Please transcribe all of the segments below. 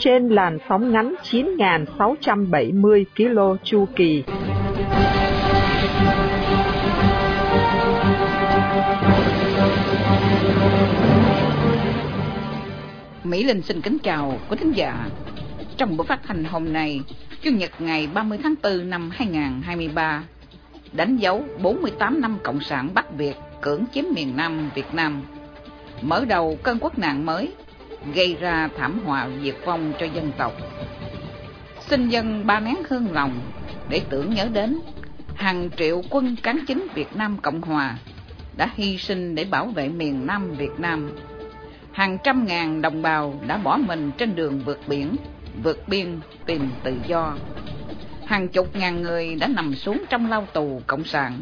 Trên làn sóng ngắn 9.670 km chu kỳ. Mỹ Linh xin kính chào quý thính giả. Trong buổi phát hành hôm nay, Chủ nhật ngày 30 tháng 4 năm 2023, đánh dấu 48 năm Cộng sản Bắc Việt cưỡng chiếm miền Nam Việt Nam, mở đầu cơn quốc nạn mới, gây ra thảm họa diệt vong cho dân tộc. Xin dân ba nén hương lòng để tưởng nhớ đến hàng triệu quân cán chính Việt Nam Cộng Hòa đã hy sinh để bảo vệ miền Nam Việt Nam. Hàng trăm ngàn đồng bào đã bỏ mình trên đường vượt biển, vượt biên tìm tự do. Hàng chục ngàn người đã nằm xuống trong lao tù cộng sản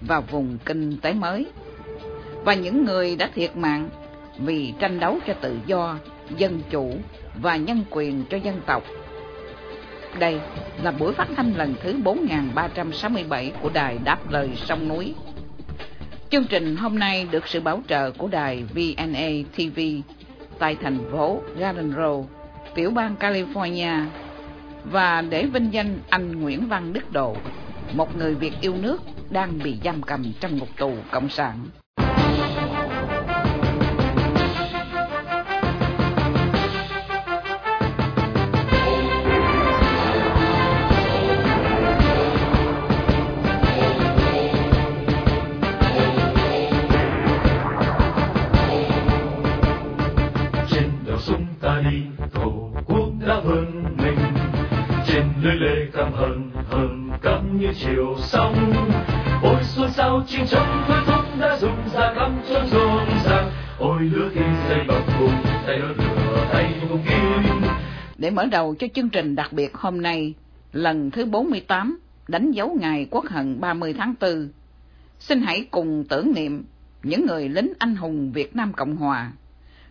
và vùng kinh tế mới. Và những người đã thiệt mạng vì tranh đấu cho tự do, dân chủ và nhân quyền cho dân tộc. Đây là buổi phát thanh lần thứ 4367 của đài Đáp Lời Sông Núi. Chương trình hôm nay được sự bảo trợ của đài VNA TV tại thành phố Garden Row, tiểu bang California và để vinh danh anh Nguyễn Văn Đức Độ, một người Việt yêu nước đang bị giam cầm trong ngục tù cộng sản. Trên lưới lê cam hờn hờn cắm như chiều sóng. Ôi xuôi sao chim tranh thôi thúc đã dùng ra cắm cho rộn ràng ôi lứa khi xây bằng cùng tay đỡ lửa tay cùng kim Để mở đầu cho chương trình đặc biệt hôm nay, lần thứ 48, đánh dấu ngày Quốc hận 30 tháng 4, xin hãy cùng tưởng niệm những người lính anh hùng Việt Nam Cộng Hòa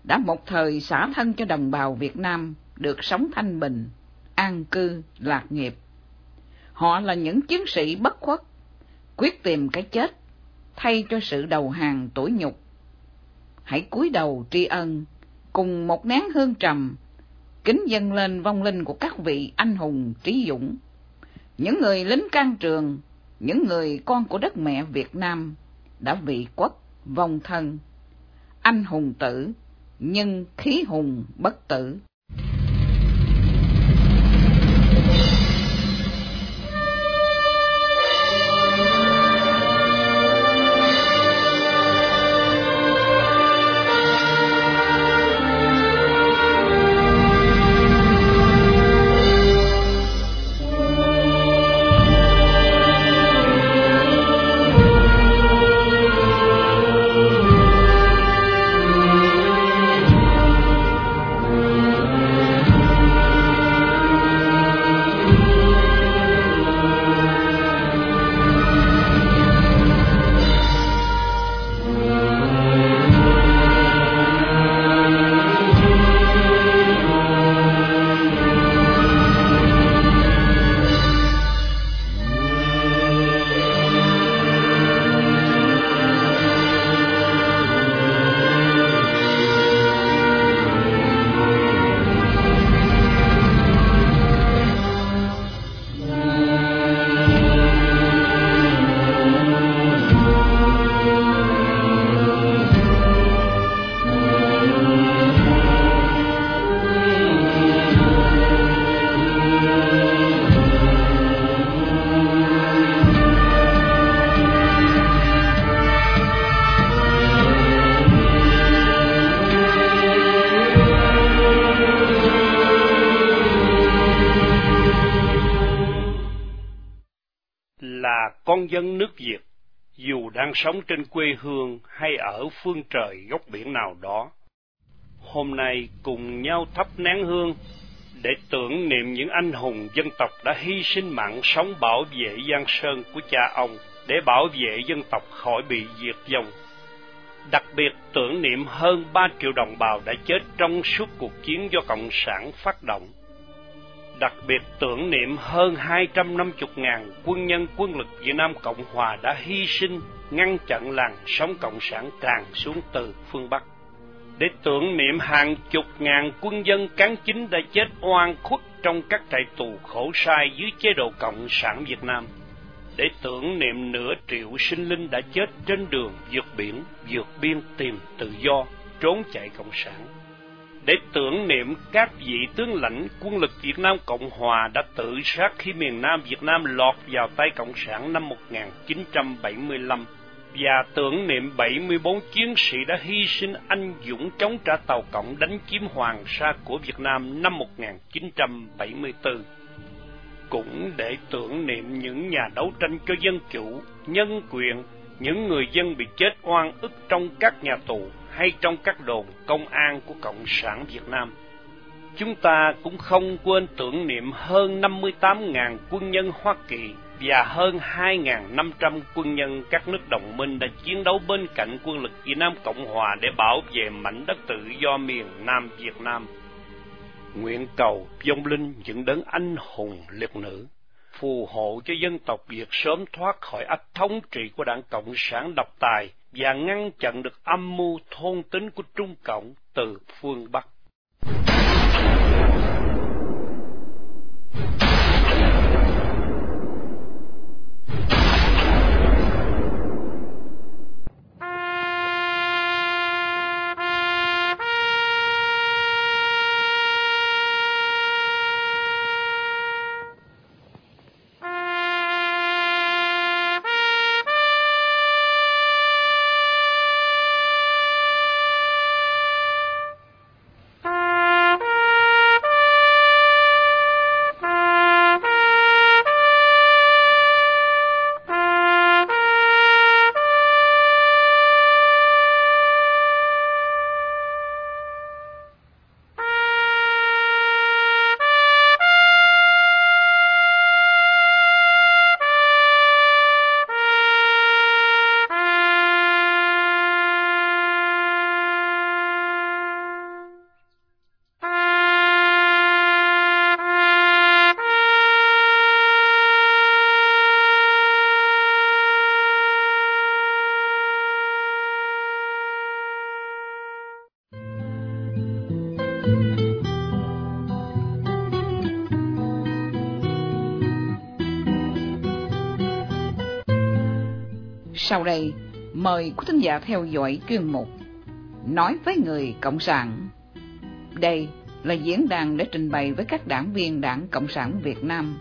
đã một thời xả thân cho đồng bào Việt Nam được sống thanh bình, an cư, lạc nghiệp. Họ là những chiến sĩ bất khuất, quyết tìm cái chết, thay cho sự đầu hàng tủi nhục. Hãy cúi đầu tri ân, cùng một nén hương trầm, kính dâng lên vong linh của các vị anh hùng trí dũng. Những người lính can trường, những người con của đất mẹ Việt Nam đã vị quốc vong thân. Anh hùng tử, nhưng khí hùng bất tử. Dân nước Việt, dù đang sống trên quê hương hay ở phương trời góc biển nào đó. Hôm nay cùng nhau thắp nén hương để tưởng niệm những anh hùng dân tộc đã hy sinh mạng sống bảo vệ Giang Sơn của cha ông để bảo vệ dân tộc khỏi bị diệt vong. Đặc biệt tưởng niệm hơn 3 triệu đồng bào đã chết trong suốt cuộc chiến do Cộng sản phát động. Đặc biệt tưởng niệm hơn 250.000 quân nhân quân lực Việt Nam Cộng Hòa đã hy sinh ngăn chặn làn sóng Cộng sản tràn xuống từ phương Bắc. Để tưởng niệm hàng chục ngàn quân dân cán chính đã chết oan khuất trong các trại tù khổ sai dưới chế độ Cộng sản Việt Nam, để tưởng niệm nửa triệu sinh linh đã chết trên đường vượt biển, vượt biên tìm tự do, trốn chạy Cộng sản, để tưởng niệm các vị tướng lãnh quân lực Việt Nam Cộng Hòa đã tự sát khi miền Nam Việt Nam lọt vào tay Cộng sản năm 1975 và tưởng niệm 74 chiến sĩ đã hy sinh anh dũng chống trả tàu cộng đánh chiếm Hoàng Sa của Việt Nam năm 1974. Cũng để tưởng niệm những nhà đấu tranh cho dân chủ, nhân quyền, những người dân bị chết oan ức trong các nhà tù hay trong các đồn công an của Cộng sản Việt Nam. Chúng ta cũng không quên tưởng niệm hơn 58.000 quân nhân Hoa Kỳ và hơn 2.500 quân nhân các nước đồng minh đã chiến đấu bên cạnh quân lực Việt Nam Cộng Hòa để bảo vệ mảnh đất tự do miền Nam Việt Nam. Nguyện cầu vong linh những đấng anh hùng liệt nữ, phù hộ cho dân tộc Việt sớm thoát khỏi ách thống trị của đảng Cộng sản độc tài và ngăn chặn được âm mưu thôn tính của Trung Cộng từ phương Bắc. Sau đây, mời quý thính giả theo dõi chuyên mục Nói với người Cộng sản. Đây là diễn đàn để trình bày với các đảng viên Đảng Cộng sản Việt Nam,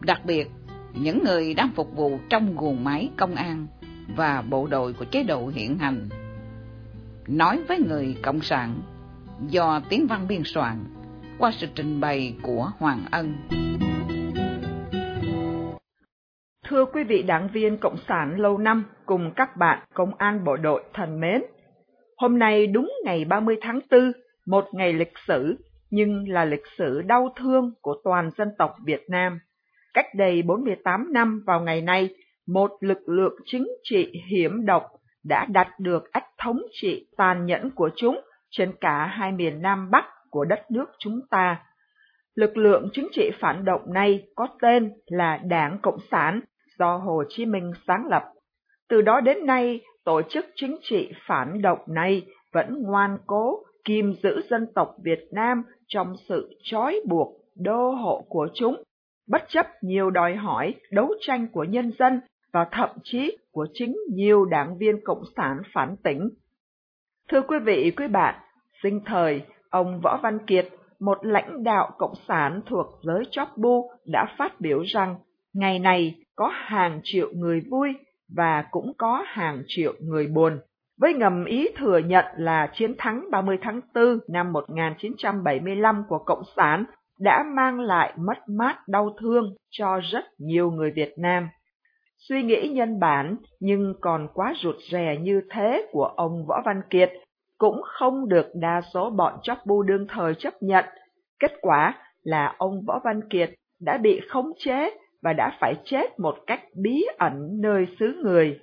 đặc biệt những người đang phục vụ trong guồng máy công an và bộ đội của chế độ hiện hành. Nói với người Cộng sản do tiếng văn biên soạn qua sự trình bày của Hoàng Ân. Thưa quý vị đảng viên Cộng sản lâu năm cùng các bạn công an bộ đội thân mến, hôm nay đúng ngày 30 tháng 4, một ngày lịch sử, nhưng là lịch sử đau thương của toàn dân tộc Việt Nam. Cách đây 48 năm vào ngày nay, một lực lượng chính trị hiểm độc đã đạt được ách thống trị tàn nhẫn của chúng trên cả hai miền Nam Bắc của đất nước chúng ta. Lực lượng chính trị phản động này có tên là Đảng Cộng sản do Hồ Chí Minh sáng lập. Từ đó đến nay, tổ chức chính trị phản động này vẫn ngoan cố kìm giữ dân tộc Việt Nam trong sự trói buộc đô hộ của chúng, bất chấp nhiều đòi hỏi đấu tranh của nhân dân và thậm chí của chính nhiều đảng viên Cộng sản phản tỉnh. Thưa quý vị, quý bạn, sinh thời, ông Võ Văn Kiệt, một lãnh đạo Cộng sản thuộc giới chóp bu đã phát biểu rằng ngày này có hàng triệu người vui và cũng có hàng triệu người buồn. Với ngầm ý thừa nhận là chiến thắng 30 tháng 4 năm 1975 của Cộng sản đã mang lại mất mát đau thương cho rất nhiều người Việt Nam. Suy nghĩ nhân bản nhưng còn quá rụt rè như thế của ông Võ Văn Kiệt cũng không được đa số bọn chóc bu đương thời chấp nhận. Kết quả, là ông Võ Văn Kiệt đã bị khống chế và đã phải chết một cách bí ẩn nơi xứ người.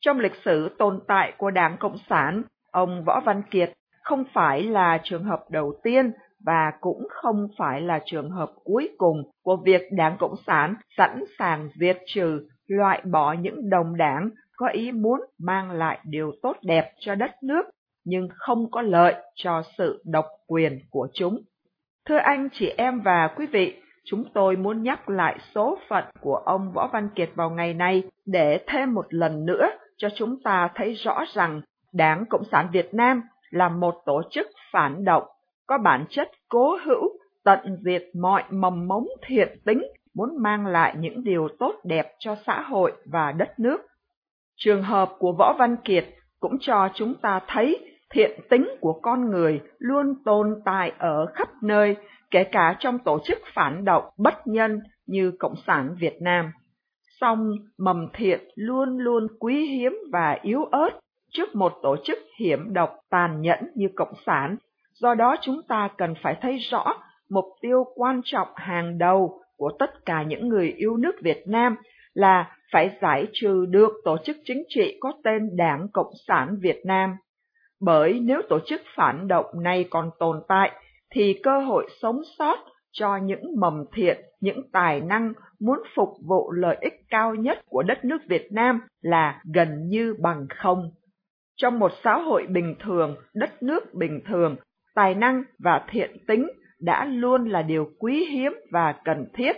Trong lịch sử tồn tại của Đảng Cộng sản, ông Võ Văn Kiệt không phải là trường hợp đầu tiên và cũng không phải là trường hợp cuối cùng của việc Đảng Cộng sản sẵn sàng diệt trừ, loại bỏ những đồng đảng có ý muốn mang lại điều tốt đẹp cho đất nước nhưng không có lợi cho sự độc quyền của chúng. Thưa anh chị em và quý vị, chúng tôi muốn nhắc lại số phận của ông Võ Văn Kiệt vào ngày này để thêm một lần nữa cho chúng ta thấy rõ rằng Đảng Cộng sản Việt Nam là một tổ chức phản động, có bản chất cố hữu, tận diệt mọi mầm mống thiện tính, muốn mang lại những điều tốt đẹp cho xã hội và đất nước. Trường hợp của Võ Văn Kiệt cũng cho chúng ta thấy thiện tính của con người luôn tồn tại ở khắp nơi, kể cả trong tổ chức phản động bất nhân như Cộng sản Việt Nam. Song mầm thiện luôn luôn quý hiếm và yếu ớt trước một tổ chức hiểm độc tàn nhẫn như Cộng sản. Do đó chúng ta cần phải thấy rõ mục tiêu quan trọng hàng đầu của tất cả những người yêu nước Việt Nam là phải giải trừ được tổ chức chính trị có tên Đảng Cộng sản Việt Nam. Bởi nếu tổ chức phản động này còn tồn tại, thì cơ hội sống sót cho những mầm thiện, những tài năng muốn phục vụ lợi ích cao nhất của đất nước Việt Nam là gần như bằng không. Trong một xã hội bình thường, đất nước bình thường, tài năng và thiện tính đã luôn là điều quý hiếm và cần thiết.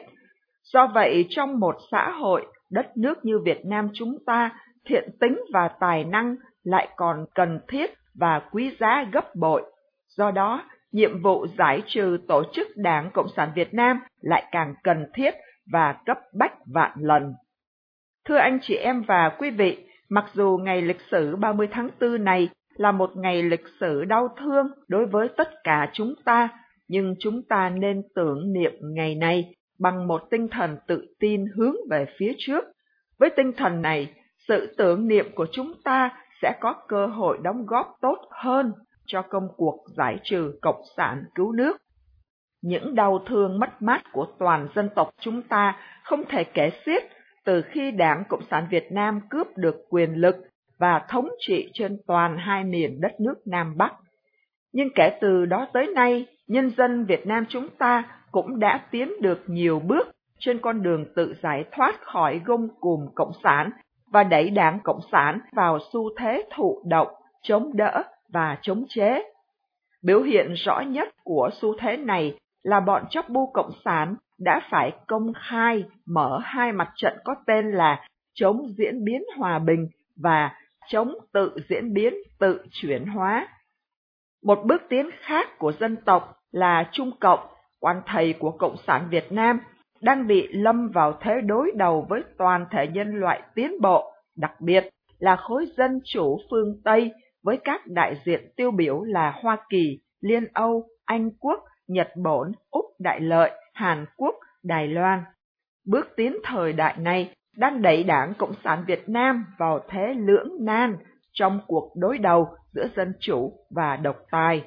Do vậy, trong một xã hội, đất nước như Việt Nam chúng ta, thiện tính và tài năng lại còn cần thiết và quý giá gấp bội. Do đó, nhiệm vụ giải trừ tổ chức Đảng Cộng sản Việt Nam lại càng cần thiết và cấp bách vạn lần. Thưa anh chị em và quý vị, mặc dù ngày lịch sử 30 tháng 4 này là một ngày lịch sử đau thương đối với tất cả chúng ta, nhưng chúng ta nên tưởng niệm ngày này bằng một tinh thần tự tin hướng về phía trước. Với tinh thần này, sự tưởng niệm của chúng ta sẽ có cơ hội đóng góp tốt hơn cho công cuộc giải trừ cộng sản cứu nước. Những đau thương mất mát của toàn dân tộc chúng ta không thể kể xiết từ khi Đảng Cộng sản Việt Nam cướp được quyền lực và thống trị trên toàn hai miền đất nước Nam Bắc. Nhưng kể từ đó tới nay, nhân dân Việt Nam chúng ta cũng đã tiến được nhiều bước trên con đường tự giải thoát khỏi gông cùm Cộng sản và đẩy đảng Cộng sản vào xu thế thụ động, chống đỡ và chống chế. Biểu hiện rõ nhất của xu thế này là bọn chóc bu Cộng sản đã phải công khai mở hai mặt trận có tên là chống diễn biến hòa bình và chống tự diễn biến tự chuyển hóa. Một bước tiến khác của dân tộc là Trung Cộng, quan thầy của Cộng sản Việt Nam đang bị lâm vào thế đối đầu với toàn thể nhân loại tiến bộ, đặc biệt là khối dân chủ phương Tây với các đại diện tiêu biểu là Hoa Kỳ, Liên Âu, Anh Quốc, Nhật Bản, Úc Đại Lợi, Hàn Quốc, Đài Loan. Bước tiến thời đại này đang đẩy đảng Cộng sản Việt Nam vào thế lưỡng nan trong cuộc đối đầu giữa dân chủ và độc tài.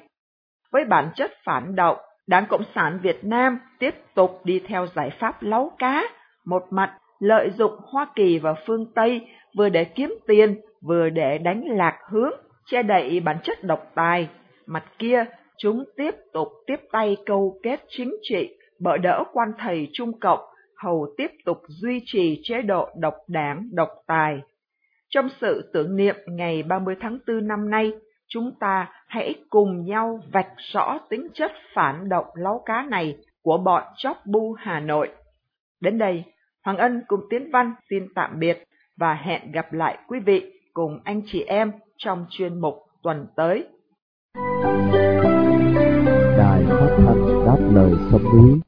Với bản chất phản động, Đảng Cộng sản Việt Nam tiếp tục đi theo giải pháp lấu cá, một mặt lợi dụng Hoa Kỳ và phương Tây vừa để kiếm tiền, vừa để đánh lạc hướng, che đậy bản chất độc tài. Mặt kia, chúng tiếp tục tiếp tay câu kết chính trị, bỡ đỡ quan thầy Trung Cộng, hầu tiếp tục duy trì chế độ độc đảng, độc tài. Trong sự tưởng niệm ngày 30 tháng 4 năm nay, chúng ta hãy cùng nhau vạch rõ tính chất phản động láu cá này của bọn chóc bu Hà Nội. Đến đây, Hoàng Ân cùng Tiến Văn xin tạm biệt và hẹn gặp lại quý vị cùng anh chị em trong chuyên mục tuần tới. Đài phát thanh đáp lời sông núi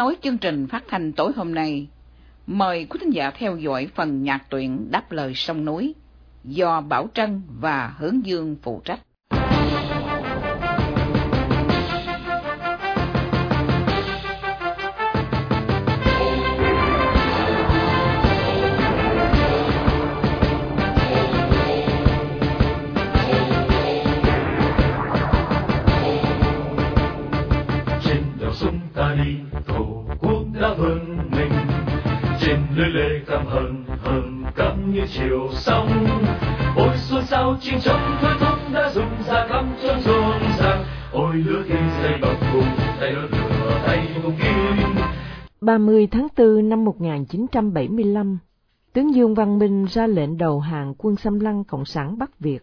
nối chương trình phát thanh tối hôm nay, mời quý thính giả theo dõi phần nhạc tuyển Đáp lời sông núi do Bảo Trân và Hướng Dương phụ trách. Trên lưới lê cảm hờn hờn cắm như chiều sóng ôi xuân sao chim trống thôi thúc đã dùng ra cắm chốn rộn ràng ôi lửa khi dây bập cùng tay đốt lửa tay cùng kim 30 tháng 4 năm 1975, tướng Dương Văn Minh ra lệnh đầu hàng quân xâm lăng Cộng sản Bắc Việt.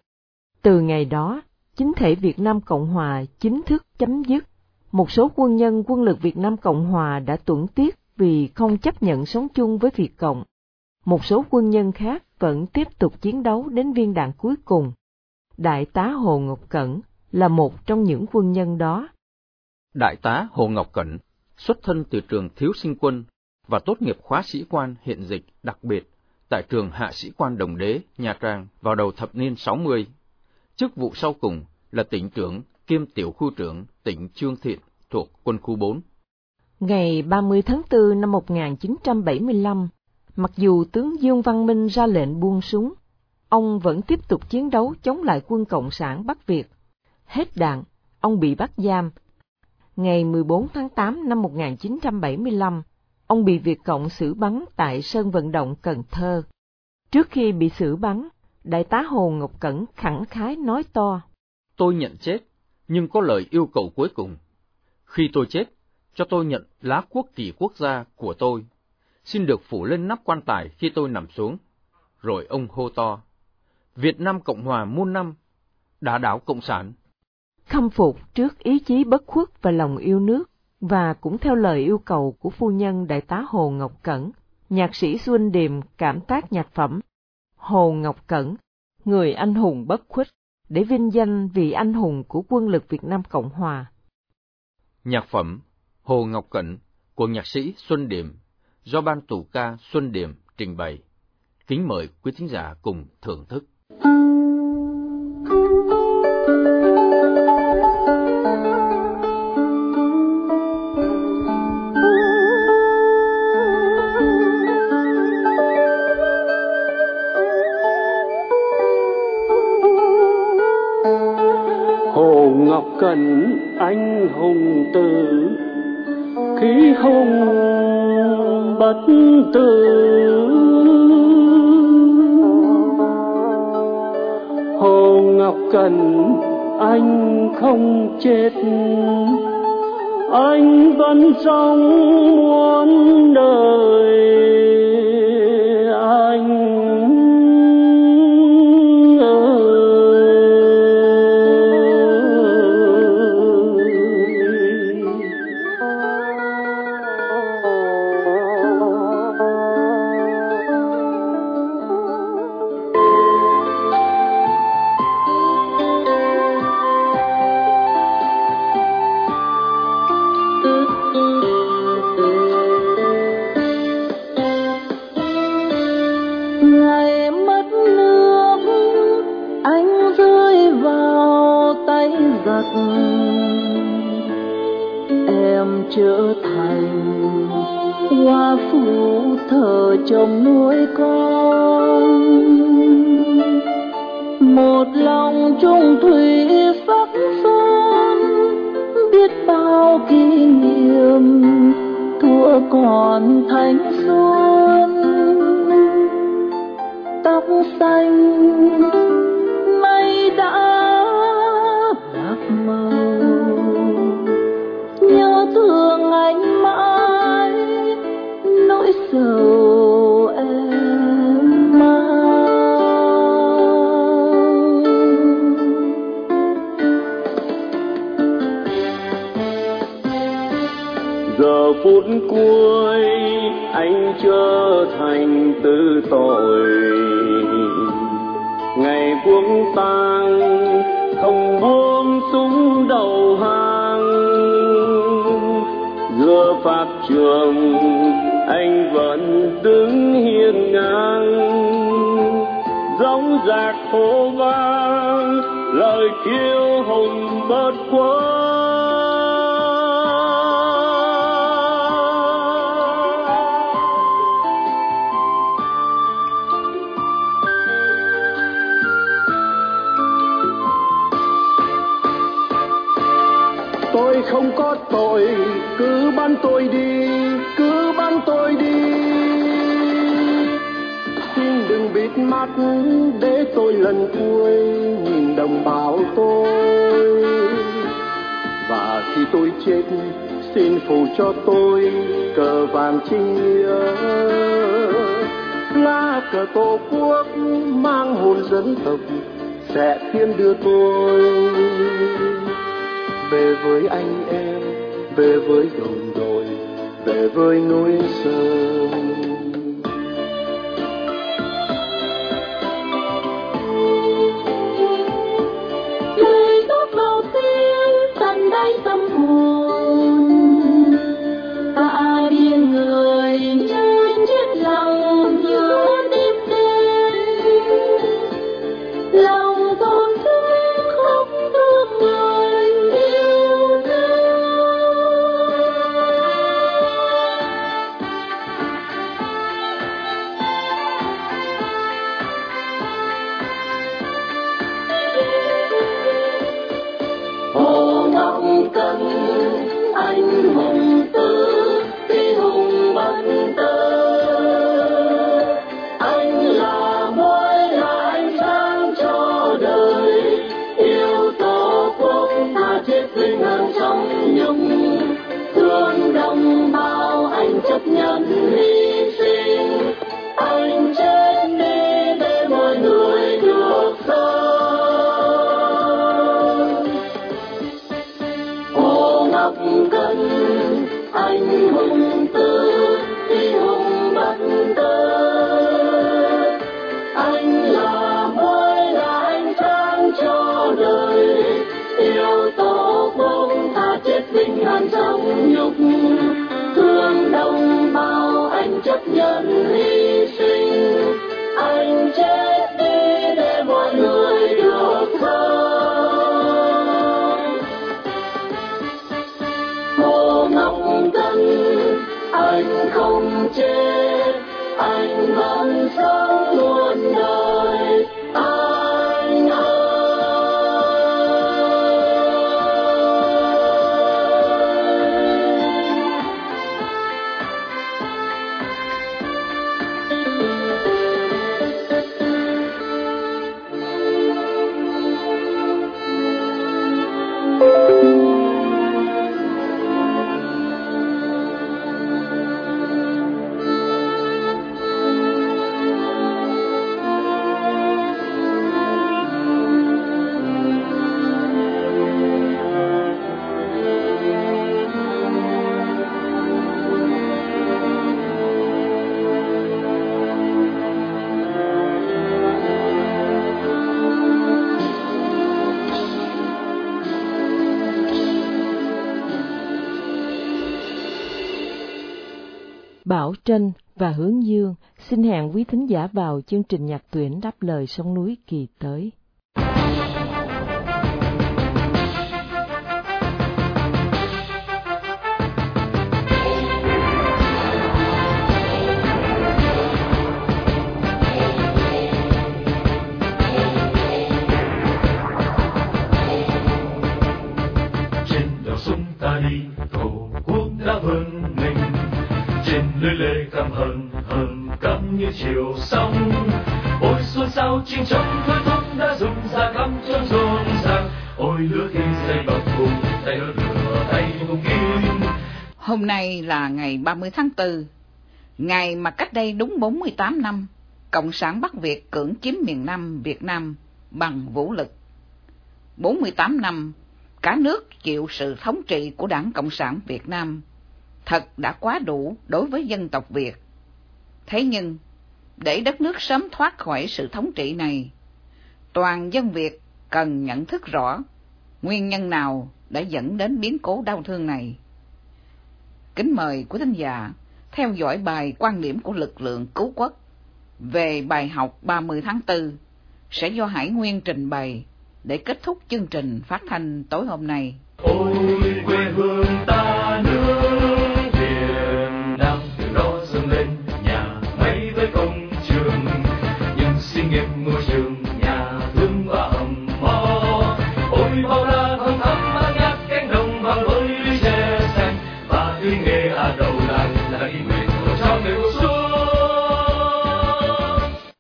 Từ ngày đó, chính thể Việt Nam Cộng Hòa chính thức chấm dứt. Một số quân nhân quân lực Việt Nam Cộng Hòa đã tuẫn tiết vì không chấp nhận sống chung với Việt Cộng. Một số quân nhân khác vẫn tiếp tục chiến đấu đến viên đạn cuối cùng. Đại tá Hồ Ngọc Cẩn là một trong những quân nhân đó. Đại tá Hồ Ngọc Cẩn xuất thân từ trường thiếu sinh quân và tốt nghiệp khóa sĩ quan hiện dịch đặc biệt tại trường hạ sĩ quan Đồng Đế, Nha Trang vào đầu thập niên 60. Chức vụ sau cùng là tỉnh trưởng kiêm tiểu khu trưởng tỉnh Trương Thiện thuộc quân khu 4. Ngày 30 tháng 4 năm 1975, mặc dù tướng Dương Văn Minh ra lệnh buông súng, ông vẫn tiếp tục chiến đấu chống lại quân Cộng sản Bắc Việt. Hết đạn, ông bị bắt giam. Ngày 14 tháng 8 năm 1975, ông bị Việt Cộng xử bắn tại sân vận động Cần Thơ. Trước khi bị xử bắn, Đại tá Hồ Ngọc Cẩn khẳng khái nói to. Tôi nhận chết, nhưng có lời yêu cầu cuối cùng. Khi tôi chết, cho tôi nhận lá quốc kỳ quốc gia của tôi. Xin được phủ lên nắp quan tài khi tôi nằm xuống. Rồi ông hô to. Việt Nam Cộng Hòa muôn năm, đã đảo Cộng sản. Khâm phục trước ý chí bất khuất và lòng yêu nước, và cũng theo lời yêu cầu của phu nhân Đại tá Hồ Ngọc Cẩn, nhạc sĩ Xuân Điềm cảm tác nhạc phẩm Hồ Ngọc Cẩn, người anh hùng bất khuất, để vinh danh vị anh hùng của quân lực Việt Nam Cộng Hòa. Nhạc phẩm Hồ Ngọc Cận của nhạc sĩ Xuân Điềm do ban tủ ca Xuân Điềm trình bày. Kính mời quý thính giả cùng thưởng thức. Hồ Ngọc Cẩn, anh hùng từ khí hùng bất tử. Hồ Ngọc cần anh không chết. Anh vẫn sống muôn đời. Trở thành hoa phủ thờ chồng nuôi con. Một lòng trung thủy sắc son biết bao kỷ niệm thua còn thanh xuân. Tóc xanh cuối, anh trở thành tư tội. Ngày cuống tang, không buông súng đầu hàng. Pháp trường, anh vẫn đứng hiên ngang. Gióng giạc hô vang, lời kêu hùng bớt khuất để tôi lần cuối nhìn đồng bào tôi. Và khi tôi chết, xin phù cho tôi cờ vàng trinh nghĩa. Lá cờ tổ quốc mang hồn dân tộc sẽ thiên đưa tôi. Về với anh em, về với đồng đội, về với núi sông Hồ Cân anh hùng tư phi hùng không Bảo Trân và Hướng Dương xin hẹn quý thính giả vào chương trình nhạc tuyển đáp lời sông núi kỳ tới. Chiều ôi xuân sao chinh trong thôi thông đã dùng ra cắm chân rộn ràng ôi lửa khi xây bằng cùng tay đỡ lửa tay cùng kim Hôm nay là ngày 30 tháng 4, ngày mà cách đây đúng 48 năm, Cộng sản Bắc Việt cưỡng chiếm miền Nam Việt Nam bằng vũ lực. 48 năm, cả nước chịu sự thống trị của Đảng Cộng sản Việt Nam, thật đã quá đủ đối với dân tộc Việt. Thế nhưng, để đất nước sớm thoát khỏi sự thống trị này, toàn dân Việt cần nhận thức rõ nguyên nhân nào đã dẫn đến biến cố đau thương này. Kính mời quý thính giả theo dõi bài quan điểm của lực lượng cứu quốc về bài học 30 tháng 4 sẽ do Hải Nguyên trình bày để kết thúc chương trình phát thanh tối hôm nay. Ôi quê hương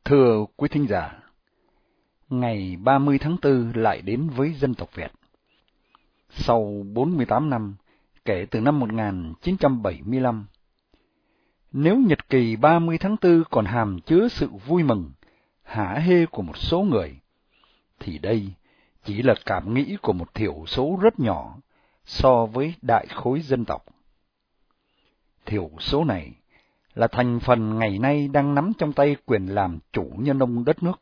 Thưa quý thính giả, ngày 30 tháng 4 lại đến với dân tộc Việt. Sau 48 năm, kể từ năm 1975, nếu nhật kỳ 30 tháng 4 còn hàm chứa sự vui mừng, hả hê của một số người, thì đây chỉ là cảm nghĩ của một thiểu số rất nhỏ so với đại khối dân tộc. Thiểu số này là thành phần ngày nay đang nắm trong tay quyền làm chủ nhân ông đất nước,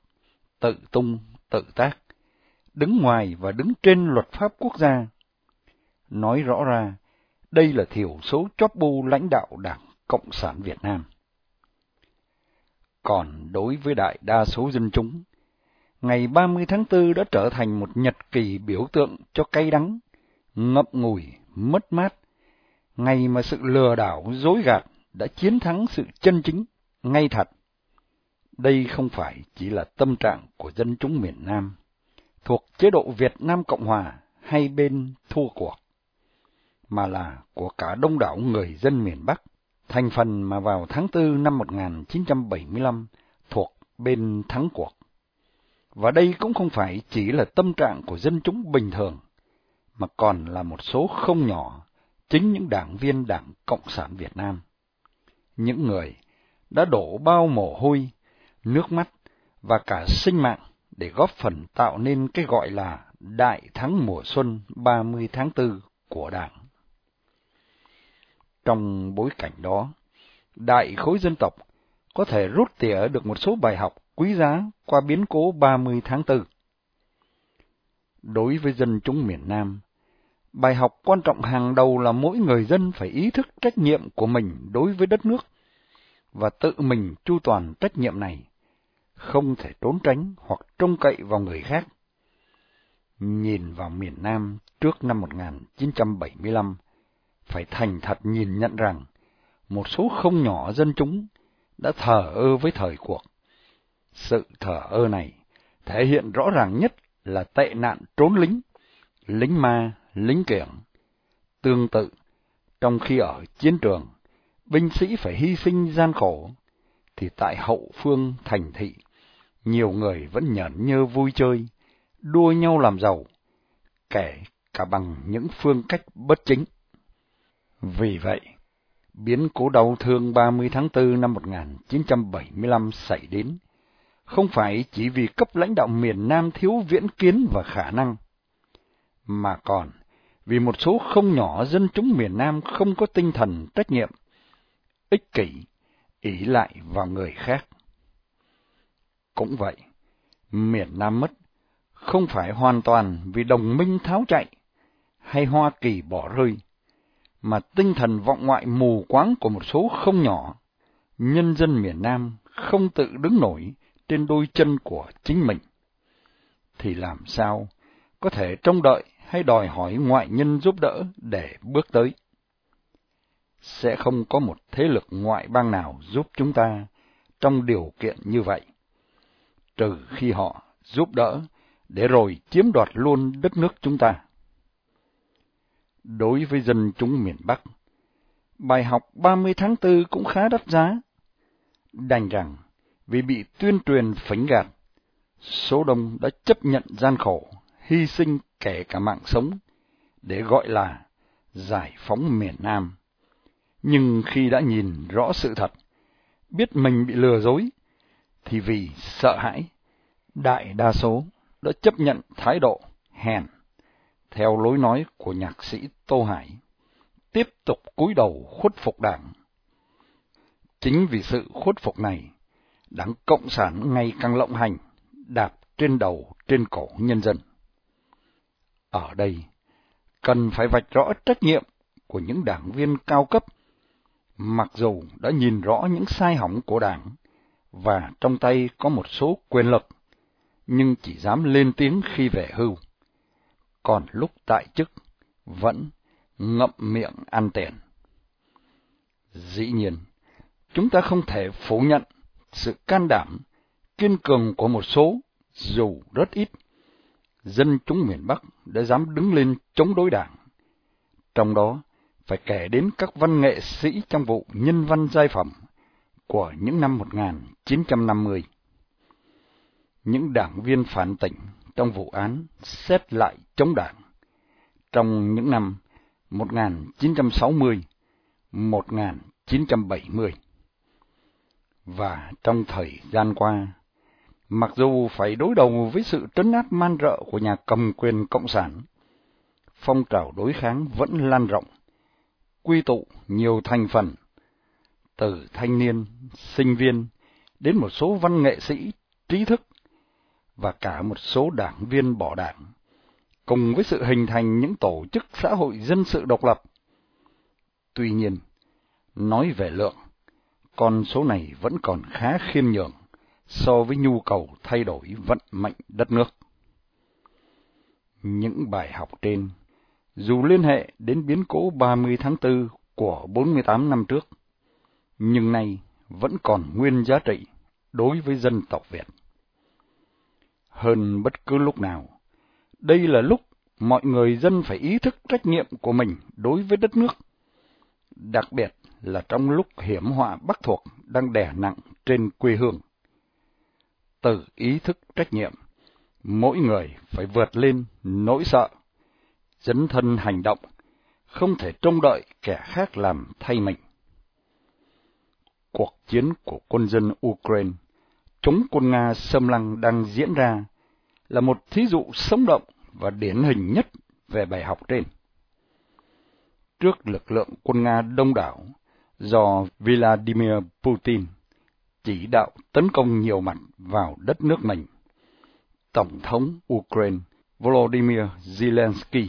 tự tung, tự tác, đứng ngoài và đứng trên luật pháp quốc gia. Nói rõ ra, đây là thiểu số chóp bu lãnh đạo Đảng Cộng sản Việt Nam. Còn đối với đại đa số dân chúng, ngày 30 tháng 4 đã trở thành một nhật kỳ biểu tượng cho cay đắng, ngậm ngùi, mất mát, ngày mà sự lừa đảo, dối gạt đã chiến thắng sự chân chính, ngay thật. Đây không phải chỉ là tâm trạng của dân chúng miền Nam, thuộc chế độ Việt Nam Cộng Hòa hay bên thua cuộc, mà là của cả đông đảo người dân miền Bắc, thành phần mà vào tháng 4 năm 1975 thuộc bên thắng cuộc. Và đây cũng không phải chỉ là tâm trạng của dân chúng bình thường, mà còn là một số không nhỏ chính những đảng viên Đảng Cộng sản Việt Nam. Những người đã đổ bao mồ hôi, nước mắt và cả sinh mạng để góp phần tạo nên cái gọi là Đại thắng mùa xuân 30 tháng 4 của Đảng. Trong bối cảnh đó, đại khối dân tộc có thể rút tỉa được một số bài học quý giá qua biến cố 30 tháng 4. Đối với dân chúng miền Nam, bài học quan trọng hàng đầu là mỗi người dân phải ý thức trách nhiệm của mình đối với đất nước và tự mình chu toàn trách nhiệm này, không thể trốn tránh hoặc trông cậy vào người khác. Nhìn vào miền Nam trước năm 1975, phải thành thật nhìn nhận rằng một số không nhỏ dân chúng đã thờ ơ với thời cuộc. Sự thờ ơ này thể hiện rõ ràng nhất là tệ nạn trốn lính, lính ma, lính kiểng. Tương tự, trong khi ở chiến trường, binh sĩ phải hy sinh gian khổ, thì tại hậu phương thành thị, nhiều người vẫn nhẫn nhơ vui chơi, đua nhau làm giàu, kể cả bằng những phương cách bất chính. Vì vậy, biến cố đau thương 30 tháng 4 năm 1975 xảy đến, không phải chỉ vì cấp lãnh đạo miền Nam thiếu viễn kiến và khả năng, mà còn vì một số không nhỏ dân chúng miền Nam không có tinh thần trách nhiệm, ích kỷ, ỷ lại vào người khác. Cũng vậy, miền Nam mất, không phải hoàn toàn vì đồng minh tháo chạy, hay Hoa Kỳ bỏ rơi, mà tinh thần vọng ngoại mù quáng của một số không nhỏ, nhân dân miền Nam không tự đứng nổi trên đôi chân của chính mình, thì làm sao có thể trông đợi hay đòi hỏi ngoại nhân giúp đỡ để bước tới. Sẽ không có một thế lực ngoại bang nào giúp chúng ta trong điều kiện như vậy, trừ khi họ giúp đỡ để rồi chiếm đoạt luôn đất nước chúng ta. Đối với dân chúng miền Bắc, bài học 30 tháng 4 cũng khá đắt giá. Đành rằng, vì bị tuyên truyền phỉnh gạt, số đông đã chấp nhận gian khổ, hy sinh kể cả mạng sống, để gọi là giải phóng miền Nam. Nhưng khi đã nhìn rõ sự thật, biết mình bị lừa dối, thì vì sợ hãi, đại đa số đã chấp nhận thái độ hèn, theo lối nói của nhạc sĩ Tô Hải, tiếp tục cúi đầu khuất phục đảng. Chính vì sự khuất phục này, đảng Cộng sản ngày càng lộng hành, đạp trên đầu trên cổ nhân dân. Ở đây, cần phải vạch rõ trách nhiệm của những đảng viên cao cấp mặc dù đã nhìn rõ những sai hỏng của đảng và trong tay có một số quyền lực, nhưng chỉ dám lên tiếng khi về hưu. Còn lúc tại chức, vẫn ngậm miệng ăn tiền. Dĩ nhiên, chúng ta không thể phủ nhận sự can đảm, kiên cường của một số, dù rất ít, dân chúng miền Bắc đã dám đứng lên chống đối đảng. Trong đó, phải kể đến các văn nghệ sĩ trong vụ nhân văn giai phẩm của những năm 1950. Những đảng viên phản tỉnh trong vụ án xét lại chống đảng trong những năm 1960, 1970. Và trong thời gian qua, mặc dù phải đối đầu với sự trấn áp man rợ của nhà cầm quyền Cộng sản, phong trào đối kháng vẫn lan rộng, quy tụ nhiều thành phần, từ thanh niên, sinh viên đến một số văn nghệ sĩ, trí thức và cả một số đảng viên bỏ đảng, cùng với sự hình thành những tổ chức xã hội dân sự độc lập. Tuy nhiên, nói về lượng, con số này vẫn còn khá khiêm nhường so với nhu cầu thay đổi vận mệnh đất nước. Những bài học trên, dù liên hệ đến biến cố 30 tháng 4 của 48 năm trước, nhưng nay vẫn còn nguyên giá trị đối với dân tộc Việt. Hơn bất cứ lúc nào, đây là lúc mọi người dân phải ý thức trách nhiệm của mình đối với đất nước, đặc biệt là trong lúc hiểm họa Bắc thuộc đang đè nặng trên quê hương. Từ ý thức trách nhiệm, mỗi người phải vượt lên nỗi sợ, dấn thân hành động, không thể trông đợi kẻ khác làm thay mình. Cuộc chiến của quân dân Ukraine chống quân Nga xâm lăng đang diễn ra là một thí dụ sống động và điển hình nhất về bài học trên. Trước lực lượng quân Nga đông đảo do Vladimir Putin chỉ đạo tấn công nhiều mặt vào đất nước mình, Tổng thống Ukraine Volodymyr Zelensky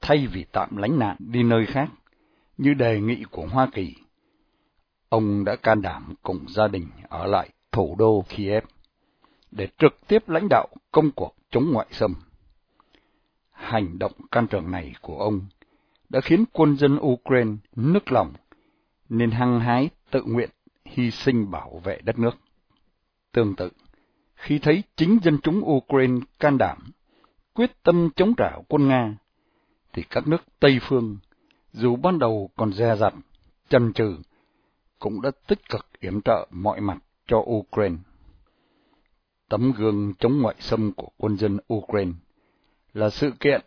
thay vì tạm lánh nạn đi nơi khác như đề nghị của Hoa Kỳ, ông đã can đảm cùng gia đình ở lại thủ đô Kiev để trực tiếp lãnh đạo công cuộc chống ngoại xâm. Hành động can trường này của ông đã khiến quân dân Ukraine nức lòng, nên hăng hái tự nguyện hy sinh bảo vệ đất nước. Tương tự, khi thấy chính dân chúng Ukraine can đảm, quyết tâm chống trả quân Nga, thì các nước Tây phương, dù ban đầu còn dè dặt, chần chừ, cũng đã tích cực yểm trợ mọi mặt cho Ukraine. Tấm gương chống ngoại xâm của quân dân Ukraine là sự kiện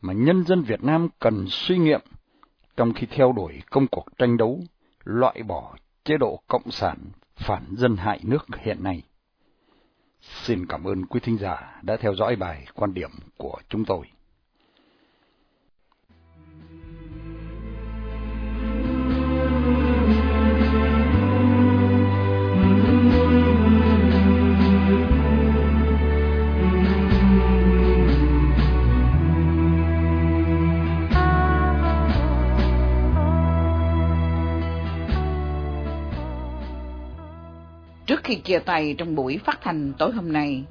mà nhân dân Việt Nam cần suy nghiệm trong khi theo đuổi công cuộc tranh đấu loại bỏ chế độ cộng sản phản dân hại nước hiện nay. Xin cảm ơn quý thính giả đã theo dõi bài quan điểm của chúng tôi. Khi chia tay trong buổi phát thanh tối hôm nay,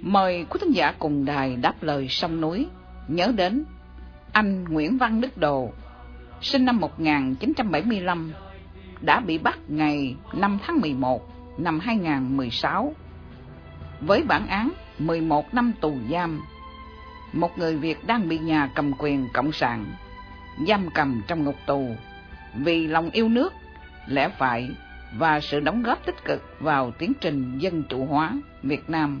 mời quý thính giả cùng đài đáp lời sông núi, nhớ đến anh Nguyễn Văn Đức Đồ, sinh năm 1975, đã bị bắt ngày 5 tháng 11 năm 2016 với bản án 11 năm tù giam. Một người Việt đang bị nhà cầm quyền cộng sản giam cầm trong ngục tù. Vì lòng yêu nước, lẽ phải và sự đóng góp tích cực vào tiến trình dân chủ hóa Việt Nam.